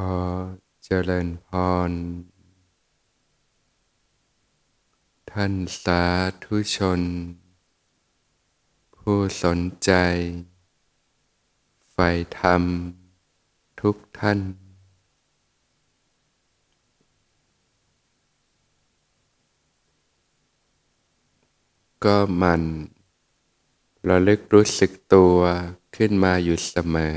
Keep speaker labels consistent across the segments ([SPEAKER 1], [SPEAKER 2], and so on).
[SPEAKER 1] อเจริญพร ท่านสาธุชน ผู้สนใจใฝ่ธรรมทุกท่าน ก็มันระลึกรู้สึกตัวขึ้นมาอยู่เสมอ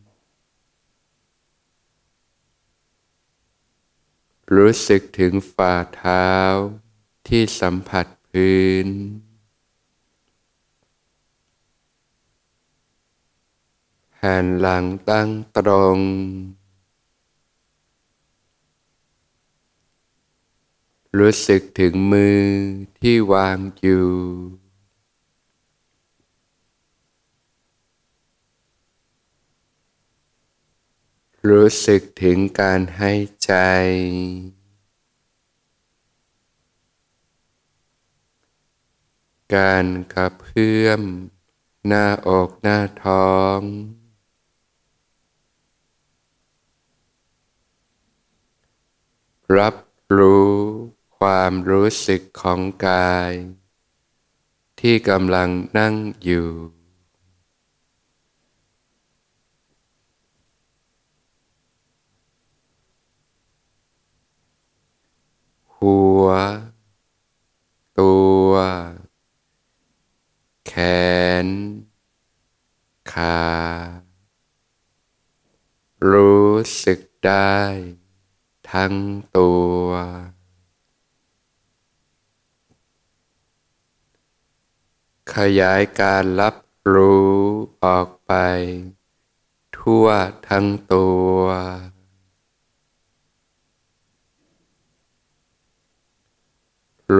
[SPEAKER 1] รู้สึกถึงฝ่าเท้าที่สัมผัสพื้น แผ่นหลังตั้งตรง รู้สึกถึงมือที่วางอยู่ รู้สึกถึงการให้ใจ การกระเพื่อม หน้าอกหน้าท้อง รับรู้ความรู้สึกของกาย ที่กำลังนั่งอยู่ หัว ตัว แขน ขา รู้สึกได้ทั้งตัว ขยายการรับรู้ออกไป ทั่วทั้งตัว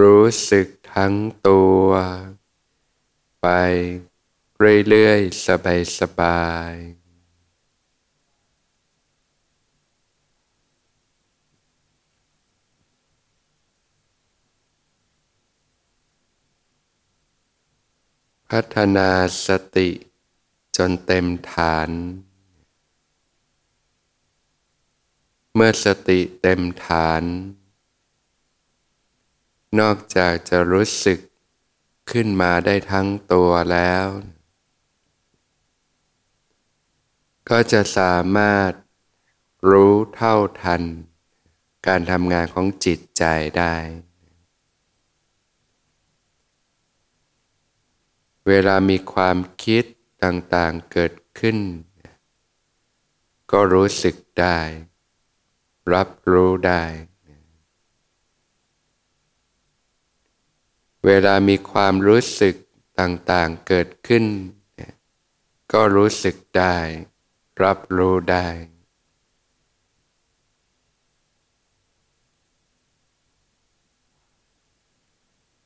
[SPEAKER 1] รู้สึกทั้งตัว ไปเรื่อยๆ สบายๆพัฒนาสติจนเต็มฐาน เมื่อสติเต็มฐาน นอกจากจะรู้สึกขึ้นมาได้ทั้งตัวแล้ว ก็จะสามารถรู้เท่าทัน การทำงานของจิตใจได้ เวลามีความคิดต่างๆเกิดขึ้น ก็รู้สึกได้ รับรู้ได้ เวลามีความรู้สึกต่างๆเกิดขึ้น ก็รู้สึกได้ รับรู้ได้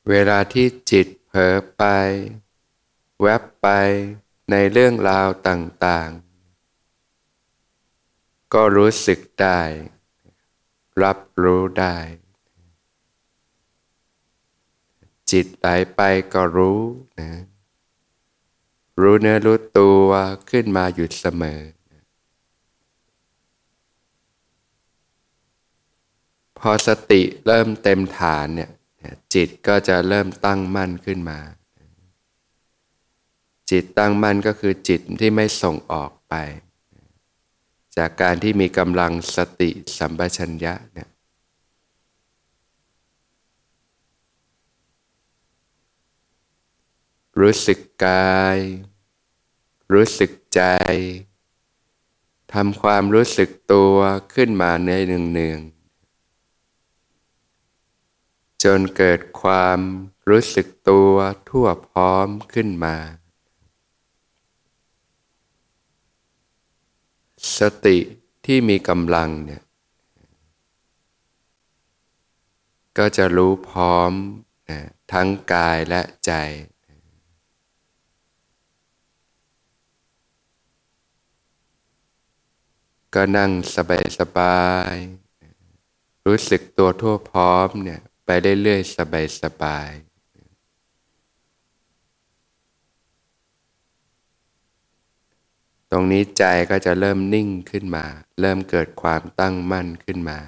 [SPEAKER 1] เวลาที่จิตเผลอไป แวบไปในเรื่องราวต่างๆ ก็รู้สึกได้ รับรู้ได้ จิตไหลไปก็รู้นะรู้เนื้อรู้ตัวขึ้นมาหยุดเสมอ พอสติเริ่มเต็มฐานเนี่ยจิตก็จะเริ่มตั้งมั่นขึ้นมา จิตตั้งมั่นก็คือจิตที่ไม่ส่งออกไป จากการที่มีกำลังสติสัมปชัญญะเนี่ย รู้สึกกาย รู้สึกใจทำความรู้สึกตัวขึ้นมาในหนึ่งหนึ่งจนเกิดความรู้สึกตัวทั่วพร้อมขึ้นมาสสติที่มีกำลังเนี่ย ก็จะรู้พร้อมนะทั้งกายและใจ ก็นั่งสบายสบาย รู้สึกตัวทั่วพร้อมเนี่ยไปเรื่อยๆสบายสบายตรงนี้ใจก็จะเริ่มนิ่งขึ้นมา เริ่มเกิดความตั้งมั่นขึ้นมา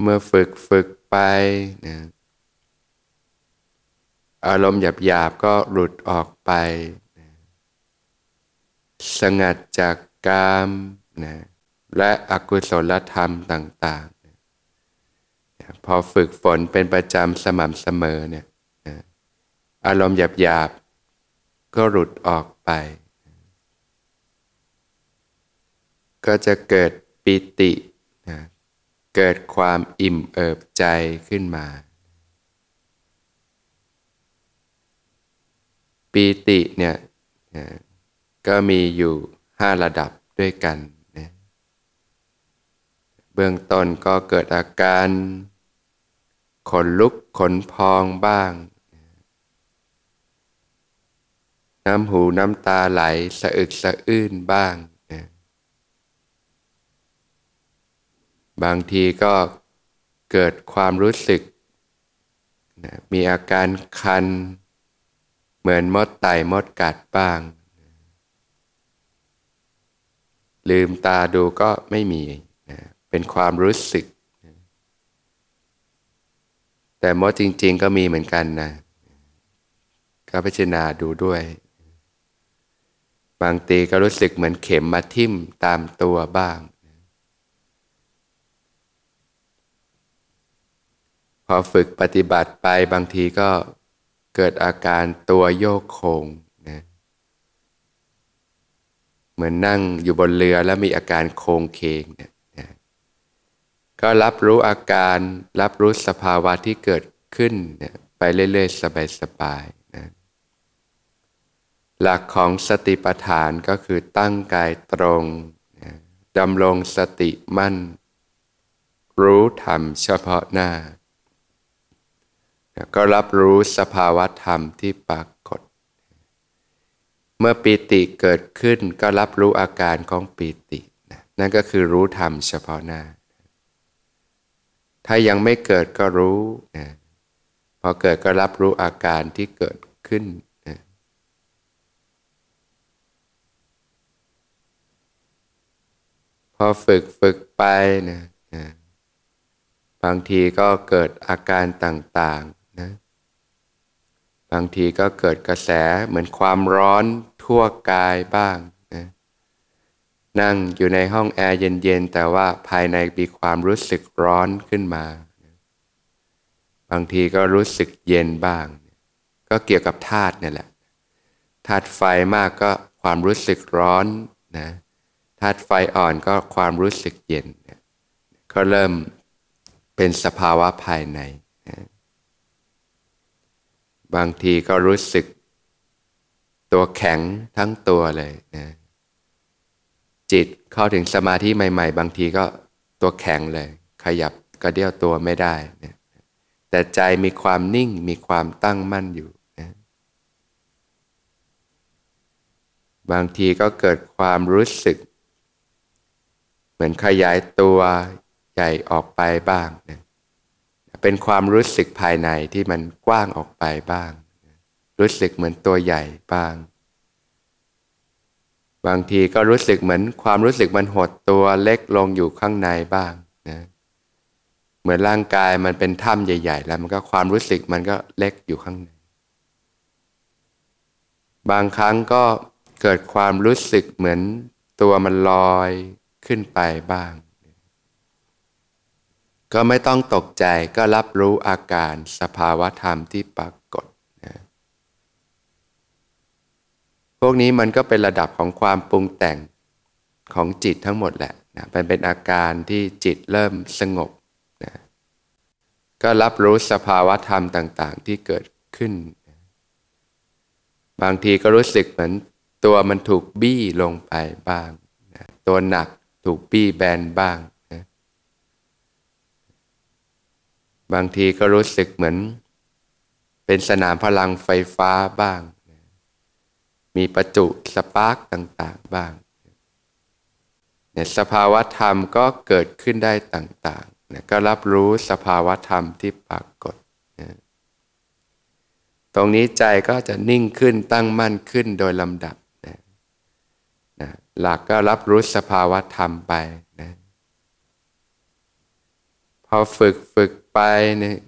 [SPEAKER 1] เมื่อฝึกฝึกไปนะอารมณ์หยาบๆก็หลุดออกไป สงัดจากกามนะและอกุศลธรรมต่างๆ พอฝึกฝนเป็นประจำสม่ำเสมอเนี่ยอารมณ์หยาบๆ ก็หลุดออกไป ก็จะเกิดปิตินะเกิดความอิ่มเอิบใจขึ้นมา ปีติเนี่ยนะ ก็มีอยู่ห้าระดับด้วยกันนะเบื้องต้นก็เกิดอาการขนลุกขนพองบ้าง น้ำหูน้ำตาไหลสะอึกสะอื้นบ้างนะบางทีก็เกิดความรู้สึกนะมีอาการคัน เหมือนมดไต่มดกัดบ้างนะ ลืมตาดูก็ไม่มีนะเป็นความรู้สึกนะแต่มดจริง ๆ ก็มีเหมือนกันนะก็พิจารณาดูด้วย บางทีก็รู้สึกเหมือนเข็มมาทิ่มตามตัวบ้าง พอฝึกปฏิบัติไปบางทีก็เกิดอาการตัวโยกโคง เหมือนนั่งอยู่บนเรือแล้วมีอาการโคงเคงเนี่ยนะก็รับรู้อาการรับรู้สภาวะที่เกิดขึ้นเนี่ยไปเรื่อยๆ สบายๆหลักของสติปัฏฐานก็คือตั้งกายตรงดำรงสติมั่น รู้ธรรมเฉพาะหน้า ก็รับรู้สภาวะธรรมที่ปราก เมื่อปีติเกิดขึ้นก็รับรู้อาการของปีตินั่นก็คือรู้ธรรมเฉพาะหน้า ถ้ายังไม่เกิดก็รู้พอเกิดก็รับรู้อาการที่เกิดขึ้นพอฝึกฝึกไปนะนะบางทีก็เกิดอาการต่างๆ บางทีก็เกิดกระแสเหมือนความร้อนทั่วกายบ้างนะนั่งอยู่ในห้องแอร์เย็นๆ แต่ว่าภายในมีความรู้สึกร้อนขึ้นมา บางทีก็รู้สึกเย็นบ้าง ก็เกี่ยวกับธาตุนี่แหละธาตุไฟมากก็ความรู้สึกร้อนนะธาตุไฟอ่อนก็ความรู้สึกเย็น ก็เริ่มเป็นสภาวะภายใน บางทีก็รู้สึก ตัวแข็งทั้งตัวเลยนะจิตเข้าถึงสมาธิใหม่ ๆ บางทีก็ตัวแข็งเลย ขยับกระเดี่ยวตัวไม่ได้นะแต่ใจมีความนิ่งมีความตั้งมั่นอยู่นะบางทีก็เกิดความรู้สึก เหมือนขยายตัวใหญ่ออกไปบ้างนะ เป็นความรู้สึกภายในที่มันกว้างออกไปบ้าง รู้สึกเหมือนตัวใหญ่บ้าง บางทีก็รู้สึกเหมือนความรู้สึกมันหดตัวเล็กลงอยู่ข้างในบ้างนะเหมือนร่างกายมันเป็นถ้ำใหญ่ ๆ แล้วมันก็ความรู้สึกมันก็เล็กอยู่ข้างใน บางครั้งก็เกิดความรู้สึกเหมือนตัวมันลอยขึ้นไปบ้าง ก็ไม่ต้องตกใจก็รับรู้อาการสภาวะธรรมที่ปรากฏนะพวกนี้มันก็เป็นระดับของความปรุงแต่งของจิตทั้งหมดแหละนะมันเป็นอาการที่จิตเริ่มสงบนะก็รับรู้สภาวะธรรมต่าง ๆ ที่เกิดขึ้น บางทีก็รู้สึกเหมือนตัวมันถูกบี้ลงไปบ้างนะตัวหนักถูกบี้แบนบ้างนะ บางทีก็รู้สึกเหมือน เป็นสนามพลังไฟฟ้าบ้าง มีประจุสปาร์กต่างๆบ้างเนี่ยสภาวะธรรมก็เกิดขึ้นได้ต่างๆนะก็รับรู้สภาวะธรรมที่ปรากฏนะตรงนี้ใจก็จะนิ่งขึ้นตั้งมั่นขึ้นโดยลำดับนะนะหลักก็รับรู้สภาวะธรรมไป พอฝึกฝึกไปเนี่ย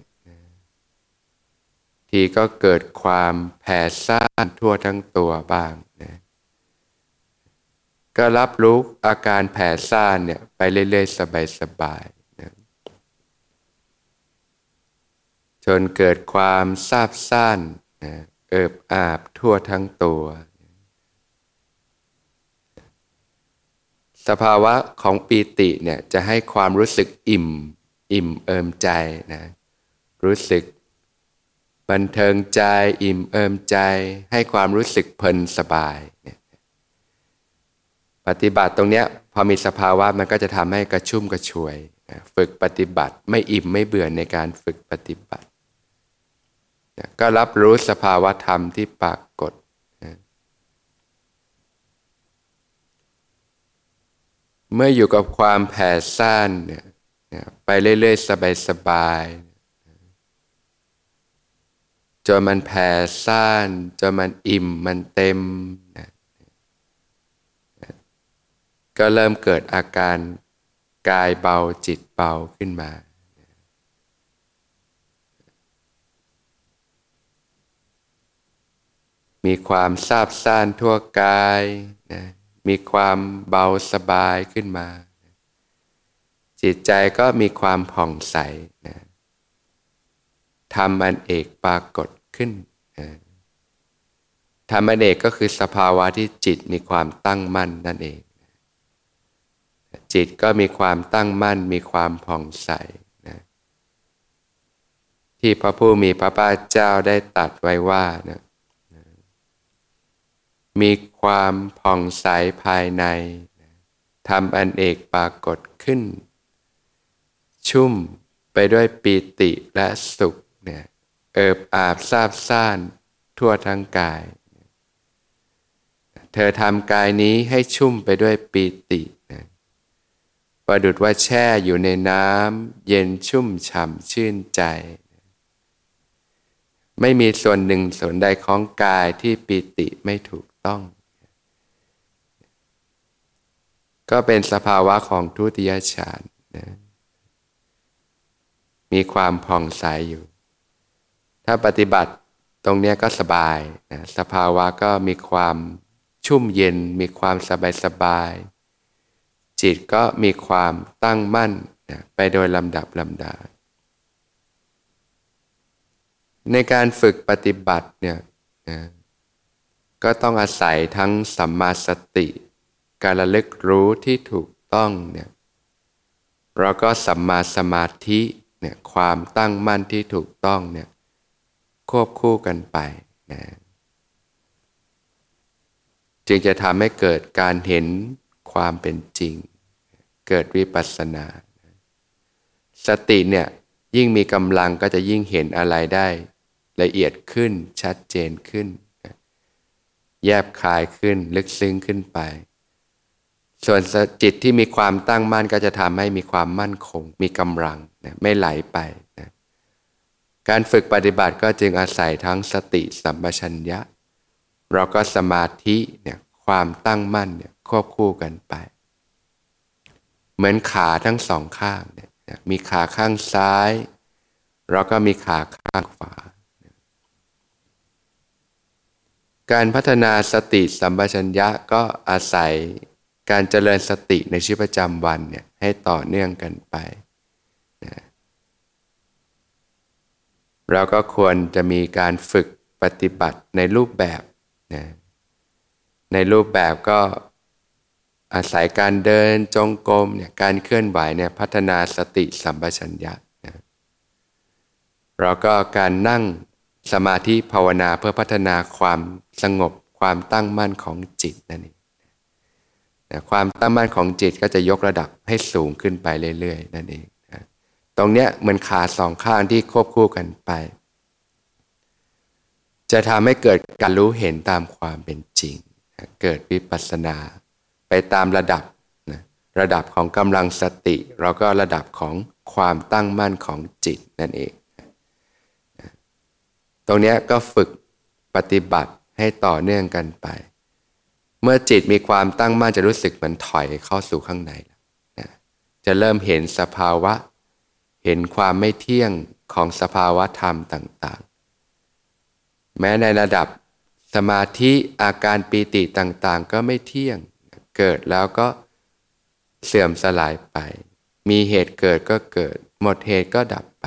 [SPEAKER 1] ทีก็เกิดความแผ่ซ่านทั่วทั้งตัวบ้างนะก็รับรู้อาการแผ่ซ่านเนี่ยไปเรื่อยๆ สบายๆนะจนเกิดความซาบซ่านนะเอิบอาบทั่วทั้งตัว สภาวะของปีติเนี่ยจะให้ความรู้สึกอิ่ม อิ่มเอิมใจนะรู้สึก บันเทิงใจอิ่มเอิมใจ ให้ความรู้สึกเพลินสบายเนี่ยปฏิบัติตรงเนี้ยพอมีสภาวะมันก็จะทำให้กระชุ่มกระชวยฝึกปฏิบัติไม่อิ่มไม่เบื่อในการฝึกปฏิบัติก็รับรู้สภาวะธรรมที่ปรากฏเมื่ออยู่กับความแผ่ซ่านเนี่ย ไปเรื่อยๆ สบายๆ จนมันแผ่ซ่าน จนมันอิ่ม มันเต็มนะก็เริ่มเกิดอาการกายเบาจิตเบาขึ้นมา มีความซาบซ่านทั่วกายนะมีความเบาสบายขึ้นมา จิตใจก็มีความผ่องใสนะทำอันเอกปรากฏขึ้นนะธรรมอันเอกก็คือสภาวะที่จิตมีความตั้งมั่นนั่นเอง จิตก็มีความตั้งมั่น มีความผ่องใสนะที่พระผู้มีพระภาคเจ้าได้ตัดไว้ว่านะมีความผ่องใสภายในทำอันเอกปรากฏขึ้น ชุ่มไปด้วยปีติและสุขเนี่ยเอิบอาบซาบซ่านทั่วทั้งกาย เธอทำกายนี้ให้ชุ่มไปด้วยปีติประดุดว่าแช่อยู่ในน้ำเย็นชุ่มฉ่ำชื่นใจ ไม่มีส่วนหนึ่งส่วนใดของกายที่ปิติไม่ถูกต้อง ก็เป็นสภาวะของทุติยฌานนะ มีความผ่องใสอยู่ ถ้าปฏิบัติตรงนี้ก็สบายนะสภาวะก็มีความชุ่มเย็น มีความสบายสบาย จิตก็มีความตั้งมั่นนะไปโดยลำดับลำดา ในการฝึกปฏิบัติเนี่ยนะก็ต้องอาศัยทั้งสัมมาสติ การระลึกรู้ที่ถูกต้องเนี่ยแล้วก็สัมมาสมาธิ เนี่ยความตั้งมั่นที่ถูกต้องเนี่ยควบคู่กันไปนะจึงจะทำให้เกิดการเห็นความเป็นจริง เกิดวิปัสสนา สติเนี่ยยิ่งมีกำลังก็จะยิ่งเห็นอะไรได้ ละเอียดขึ้นชัดเจนขึ้น แยบคายขึ้นลึกซึ้งขึ้นไป ส่วนจิตที่มีความตั้งมั่นก็จะทำให้มีความมั่นคง มีกำลังนะไม่ไหลไปนะการฝึกปฏิบัติก็จึงอาศัยทั้งสติสัมปชัญญะ เราก็สมาธิเนี่ยความตั้งมั่นเนี่ยควบคู่กันไป เหมือนขาทั้งสองข้างเนี่ยมีขาข้างซ้าย เราก็มีขาข้างขวา การพัฒนาสติสัมปชัญญะก็อาศัย การเจริญสติในชีวิตประจำวันเนี่ยให้ต่อเนื่องกันไปนะเราก็ควรจะมีการฝึกปฏิบัติในรูปแบบนะในรูปแบบก็อาศัยการเดินจงกรมเนี่ยการเคลื่อนไหวเนี่ยพัฒนาสติสัมปชัญญะนะเราก็การนั่งสมาธิภาวนาเพื่อพัฒนาความสงบความตั้งมั่นของจิตนั่นเอง นะความตั้งมั่นของจิตก็จะยกระดับให้สูงขึ้นไปเรื่อยๆนั่นเองนะตรงเนี้ยเหมือนขาสองข้างที่ควบคู่กันไป จะทำให้เกิดการรู้เห็นตามความเป็นจริงนะเกิดวิปัสสนา ไปตามระดับนะระดับของกำลังสติเราก็ระดับของความตั้งมั่นของจิตนั่นเองตรงนี้ก็ฝึกปฏิบัติให้ต่อเนื่องกันไป เมื่อจิตมีความตั้งมั่นจะรู้สึกเหมือนถอยเข้าสู่ข้างในนะจะเริ่มเห็นสภาวะ เห็นความไม่เที่ยงของสภาวะธรรมต่างๆ แม้ในระดับสมาธิอาการปีติต่างๆ ก็ไม่เที่ยง เกิดแล้วก็เสื่อมสลายไป มีเหตุเกิดก็เกิด หมดเหตุก็ดับไป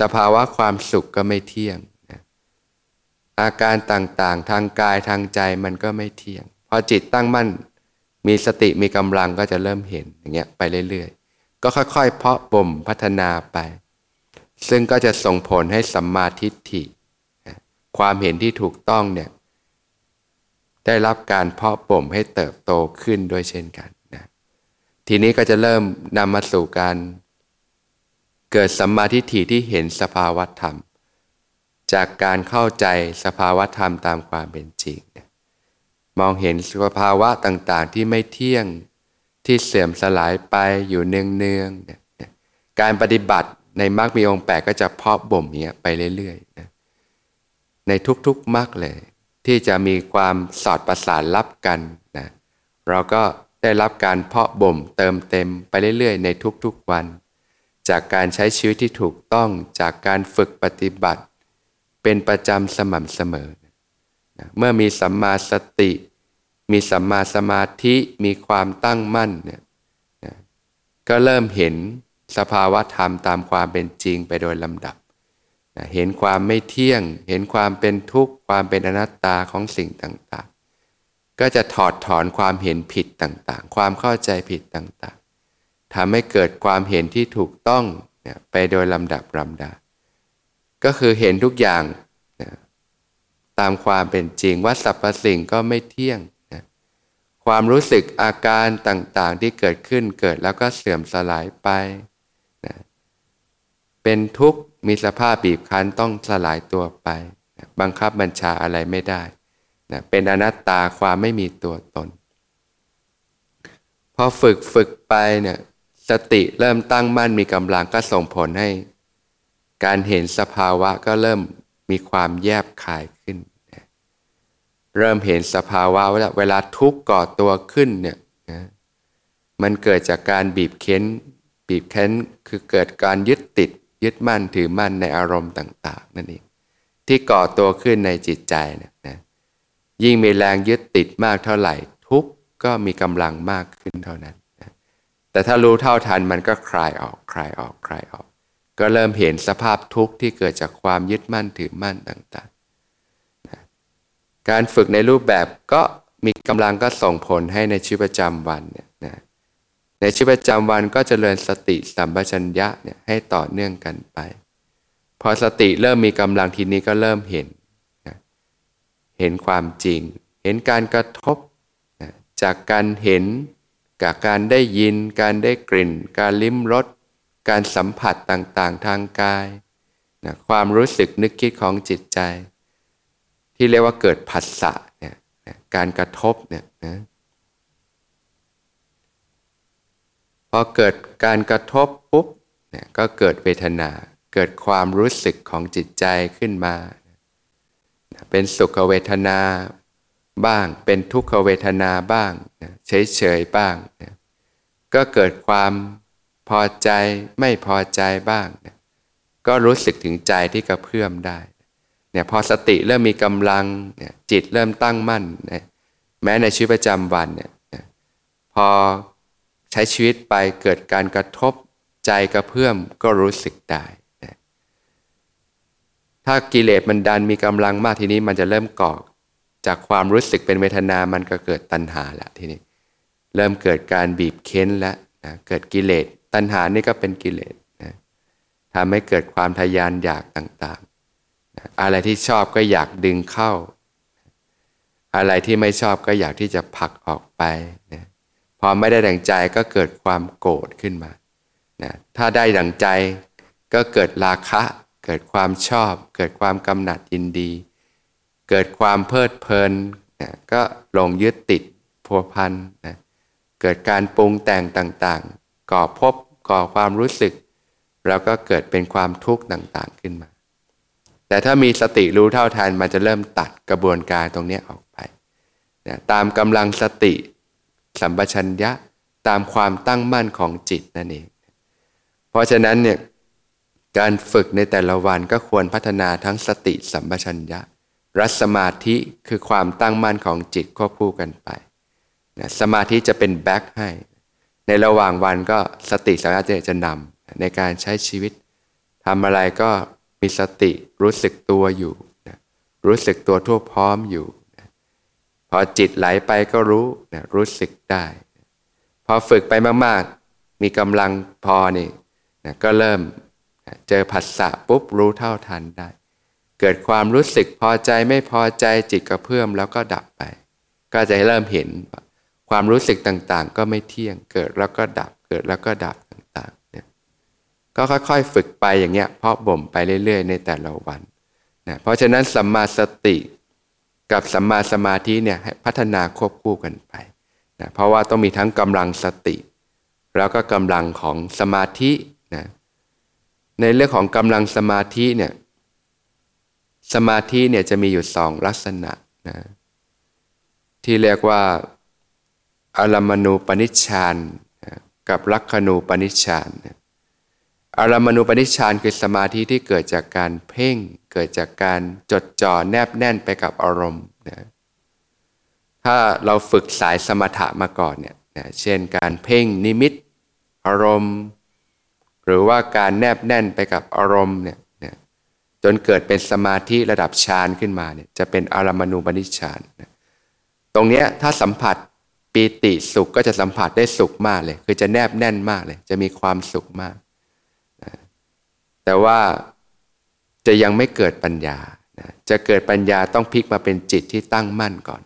[SPEAKER 1] สภาวะความสุขก็ไม่เที่ยง อาการต่างๆ ทางกายทางใจมันก็ไม่เที่ยง พอจิตตั้งมั่น มีสติมีกำลังก็จะเริ่มเห็นอย่างเงี้ยไปเรื่อยๆ ก็ค่อยๆ เพาะบ่มพัฒนาไป ซึ่งก็จะส่งผลให้สัมมาทิฏฐิ ความเห็นที่ถูกต้องเนี่ยได้รับการเพาะบ่มให้เติบโตขึ้นด้วยเช่นกันนะทีนี้ก็จะเริ่มนำมาสู่การ เกิดสัมมาทิฏฐิที่เห็นสภาวธรรม จากการเข้าใจสภาวะธรรมตามความเป็นจริง มองเห็นสภาวะต่างๆ ที่ไม่เที่ยงที่เสื่อมสลายไปอยู่เนืองๆการปฏิบัติในมรรคมีองค์แปดก็จะเพาะบ่มเนี้ยไปเรื่อยๆในทุกๆมรรคเลย ที่จะมีความสอดประสานรับกันนะเราก็ได้รับการเพาะบ่มเติมเต็มไปเรื่อยๆ ในทุกๆวัน จากการใช้ชีวิตที่ถูกต้องจากการฝึกปฏิบัติ เป็นประจำสม่ำเสมอนะเมื่อมีสัมมาสติ มีสัมมาสมาธิมีความตั้งมั่นเนี่ยนะก็เริ่มเห็นสภาวะธรรมตามความเป็นจริงไปโดยลำดับนะเห็นความไม่เที่ยง เห็นความเป็นทุกข์ ความเป็นอนัตตาของสิ่งต่างๆ ก็จะถอดถอนความเห็นผิดต่างๆ ความเข้าใจผิดต่างๆทำให้เกิดความเห็นที่ถูกต้องไปโดยลำดับลำดา ก็คือเห็นทุกอย่างนะตามความเป็นจริงว่าสรรพสิ่งก็ไม่เที่ยงนะความรู้สึกอาการต่างๆที่เกิดขึ้นเกิดแล้วก็เสื่อมสลายไปนะเป็นทุกข์มีสภาพบีบคั้นต้องสลายตัวไปนะบังคับบัญชาอะไรไม่ได้นะเป็นอนัตตาความไม่มีตัวตน พอฝึกฝึกไปเนี่ยสติเริ่มตั้งมั่นมีกำลังก็ส่งผลให้ การเห็นสภาวะก็เริ่มมีความแยบคายขึ้น เริ่มเห็นสภาวะว่าเวลาทุกข์ก่อตัวขึ้นเนี่ยนะมันเกิดจากการบีบเค้น บีบเค้นคือเกิดการยึดติด ยึดมั่นถือมั่นในอารมณ์ต่าง ๆ นั่นเองที่ก่อตัวขึ้นในจิตใจนะนะยิ่งมีแรงยึดติดมากเท่าไหร่ ทุกข์ก็มีกำลังมากขึ้นเท่านั้นนะแต่ถ้ารู้เท่าทันมันก็คลายออกคลายออกคลายออก ก็เริ่มเห็นสภาพทุกข์ที่เกิดจากความยึดมั่นถือมั่นต่างๆนะการฝึกในรูปแบบก็มีกำลังก็ส่งผลให้ในชีวิตประจำวันเนี่ยนะในชีวิตประจำวันก็จเจริญสติสัมปชัญญะเนี่ยให้ต่อเนื่องกันไป พอสติเริ่มมีกำลังทีนี้ก็เริ่มเห็นนะเห็นความจริง เห็นการกระทบนะจากการเห็นกับการได้ยิน การได้กลิ่น การลิ้มรส การสัมผัสต่างๆ ทางกายนะความรู้สึกนึกคิดของจิตใจ ที่เรียกว่าเกิดผัสสะเนี่ยนะการกระทบเนี่ยนะพอเกิดการกระทบปุ๊บเนี่ยก็เกิดเวทนา เกิดความรู้สึกของจิตใจขึ้นมาเป็นสุขเวทนาบ้าง เป็นทุกขเวทนาบ้างเฉยๆบ้างก็เกิดความ พอใจไม่พอใจบ้างนะก็รู้สึกถึงใจที่กระเพื่อมได้เนี่ยพอสติเริ่มมีกำลังเนี่ยจิตเริ่มตั้งมั่นนะแม้ในชีวิตประจำวันเนี่ยพอใช้ชีวิตไปเกิดการกระทบใจกระเพื่อมก็รู้สึกได้นะถ้ากิเลสมันดันมีกำลังมากทีนี้มันจะเริ่มก่อจากความรู้สึกเป็นเวทนามันก็เกิดตัณหาละทีนี้ เริ่มเกิดการบีบเค้นแล้วนะเกิดกิเลส ตัณหานี่ก็เป็นกิเลสนะทำให้เกิดความทยานอยากต่างๆนะอะไรที่ชอบก็อยากดึงเข้า อะไรที่ไม่ชอบก็อยากที่จะผลักออกไปนะพอไม่ได้ดังใจก็เกิดความโกรธขึ้นมานะถ้าได้ดังใจก็เกิดราคะ เกิดความชอบ เกิดความกำหนัดยินดี เกิดความเพลิดเพลินนะก็หลงยึดติดพัวพันนะเกิดการปรุงแต่งต่าง ก่อพบก่อความรู้สึก แล้วก็เกิดเป็นความทุกข์ต่างๆขึ้นมา แต่ถ้ามีสติรู้เท่าทันมันจะเริ่มตัดกระบวนการตรงนี้ออกไปนะตามกำลังสติ สัมปชัญญะตามความตั้งมั่นของจิตนั่นเอง เพราะฉะนั้นเนี่ยการฝึกในแต่ละวันก็ควรพัฒนาทั้งสติสัมปชัญญะ รัสมาธิคือความตั้งมั่นของจิตควบคู่กันไปนะสมาธิจะเป็นแบ็คให้ ในระหว่างวันก็สติสัมปชัญญะจะนำในการใช้ชีวิตทำอะไรก็มีสติรู้สึกตัวอยู่นะรู้สึกตัวทั่วพร้อมอยู่นะพอจิตไหลไปก็รู้นะรู้สึกได้พอฝึกไปมากๆ มีกำลังพอนี่นะก็เริ่มเจอผัสสะปุ๊บรู้เท่าทันได้ เกิดความรู้สึกพอใจไม่พอใจจิตกระเพื่อมแล้วก็ดับไป ก็จะเริ่มเห็น ความรู้สึกต่างๆ ก็ไม่เที่ยงเกิดแล้วก็ดับเกิดแล้วก็ดับต่างๆเนี่ยก็ค่อยๆฝึกไปอย่างเงี้ยเพาะบ่มไปเรื่อย ๆ ในแต่ละวันนะเพราะฉะนั้นสัมมาสติกับสัมมาสมาธิเนี่ยพัฒนาควบคู่กันไปนะเพราะว่าต้องมีทั้งกำลังสติ แล้วก็กำลังของสมาธินะในเรื่องของกำลังสมาธิเนี่ยสมาธิเนี่ยจะมีอยู่สองลักษณะนะที่เรียกว่า อารมณูปนิชฌานกับลักขณูปนิชฌานอารมณูปนิชฌานคือสมาธิที่เกิดจากการเพ่ง เกิดจากการจดจ่อแนบแน่นไปกับอารมณ์นะถ้าเราฝึกสายสมถะมาก่อนเนี่ยนะเช่นการเพ่งนิมิตอารมณ์ หรือว่าการแนบแน่นไปกับอารมณ์เนี่ยนะจนเกิดเป็นสมาธิระดับฌานขึ้นมาเนี่ยจะเป็นอารมณูปนิชฌานนะตรงนี้ถ้าสัมผัส ปีติสุขก็จะสัมผัสได้สุขมากเลย คือจะแนบแน่นมากเลย จะมีความสุขมาก แต่ว่าจะยังไม่เกิดปัญญา จะเกิดปัญญาต้องพลิกมาเป็นจิตที่ตั้งมั่นก่อน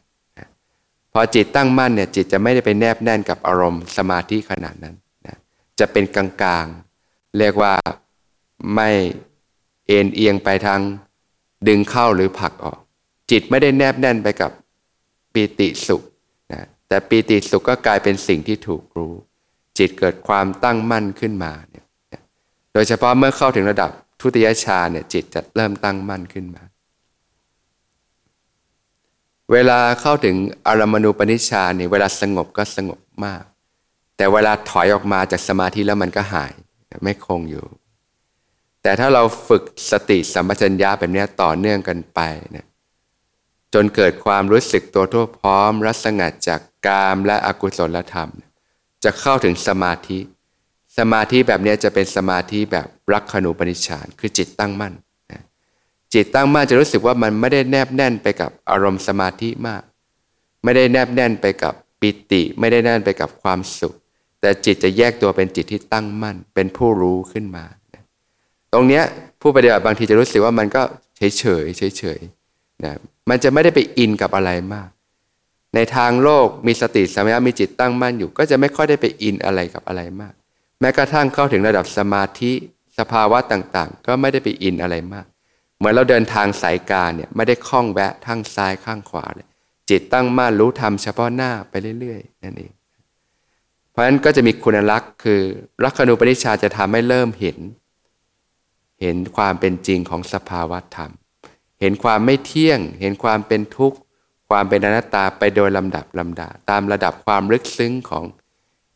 [SPEAKER 1] พอจิตตั้งมั่นเนี่ยจิตจะไม่ได้ไปแนบแน่นกับอารมณ์สมาธิขนาดนั้น จะเป็นกลางๆ เรียกว่าไม่เอ็นเอียงไปทางดึงเข้าหรือผลักออก จิตไม่ได้แนบแน่นไปกับปีติสุข แต่ปีติสุขก็กลายเป็นสิ่งที่ถูกรู้ จิตเกิดความตั้งมั่นขึ้นมาเนี่ยโดยเฉพาะเมื่อเข้าถึงระดับทุติยชาเนี่ยจิตจะเริ่มตั้งมั่นขึ้นมา เวลาเข้าถึงอารมณูปนิชาเนี่ยเวลาสงบก็สงบมาก แต่เวลาถอยออกมาจากสมาธิแล้วมันก็หายไม่คงอยู่ แต่ถ้าเราฝึกสติสัมปชัญญะแบบนี้ต่อเนื่องกันไปเนี่ยจนเกิดความรู้สึกตัวทั่วพร้อมรัศงัดจาก กามและอกุศลธรรม จะเข้าถึงสมาธิ สมาธิแบบนี้จะเป็นสมาธิแบบรักขณูปนิชฌานคือจิตตั้งมั่นจิตตั้งมั่นจะรู้สึกว่ามันไม่ได้แนบแน่นไปกับอารมณ์สมาธิมาก ไม่ได้แนบแน่นไปกับปิติ ไม่ได้แน่นไปกับความสุข แต่จิตจะแยกตัวเป็นจิตที่ตั้งมั่น เป็นผู้รู้ขึ้นมา ตรงนี้ผู้ปฏิบัติบางทีจะรู้สึกว่ามันก็เฉยเฉยเฉยเฉยนะมันจะไม่ได้ไปอินกับอะไรมาก ในทางโลกมีสติสัมยามีจิตตั้งมั่นอยู่ ก็จะไม่ค่อยได้ไปอินอะไรกับอะไรมาก แม้กระทั่งเข้าถึงระดับสมาธิสภาวะต่างๆ ก็ไม่ได้ไปอินอะไรมาก เหมือนเราเดินทางสายกาเนี่ยไม่ได้คล้องแวะทั้งซ้ายข้างขวาเลยจิตตั้งมั่นรู้ธรรมเฉพาะหน้าไปเรื่อยๆนั่นเอง เพราะฉะนั้นก็จะมีคุณลักษณ์คือลักขณูปนิชาจะทำให้เริ่มเห็น เห็นความเป็นจริงของสภาวะธรรม เห็นความไม่เที่ยง เห็นความเป็นทุกข์ ความเป็นอนัตตาไปโดยลำดับลำดา ตามระดับความลึกซึ้งของ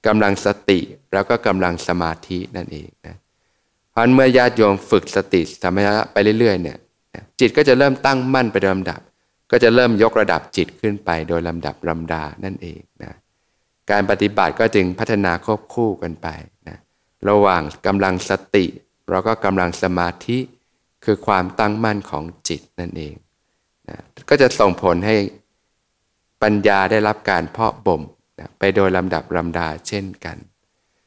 [SPEAKER 1] กำลังสติแล้วก็กำลังสมาธินั่นเองนะพราะเมื่อญาติโยมฝึกสติธรรมะไปเรื่อยๆเนี่ยจิตก็จะเริ่มตั้งมั่นไปโดยลำดับ ก็จะเริ่มยกระดับจิตขึ้นไปโดยลำดับลำดานั่นเองนะการปฏิบัติก็จึงพัฒนาควบคู่กันไปนะระหว่างกำลังสติเราก็กำลังสมาธิคือความตั้งมั่นของจิตนั่นเองนะก็จะส่งผลให้ ปัญญาได้รับการเพาะบ่มไปโดยลำดับลำดาเช่นกัน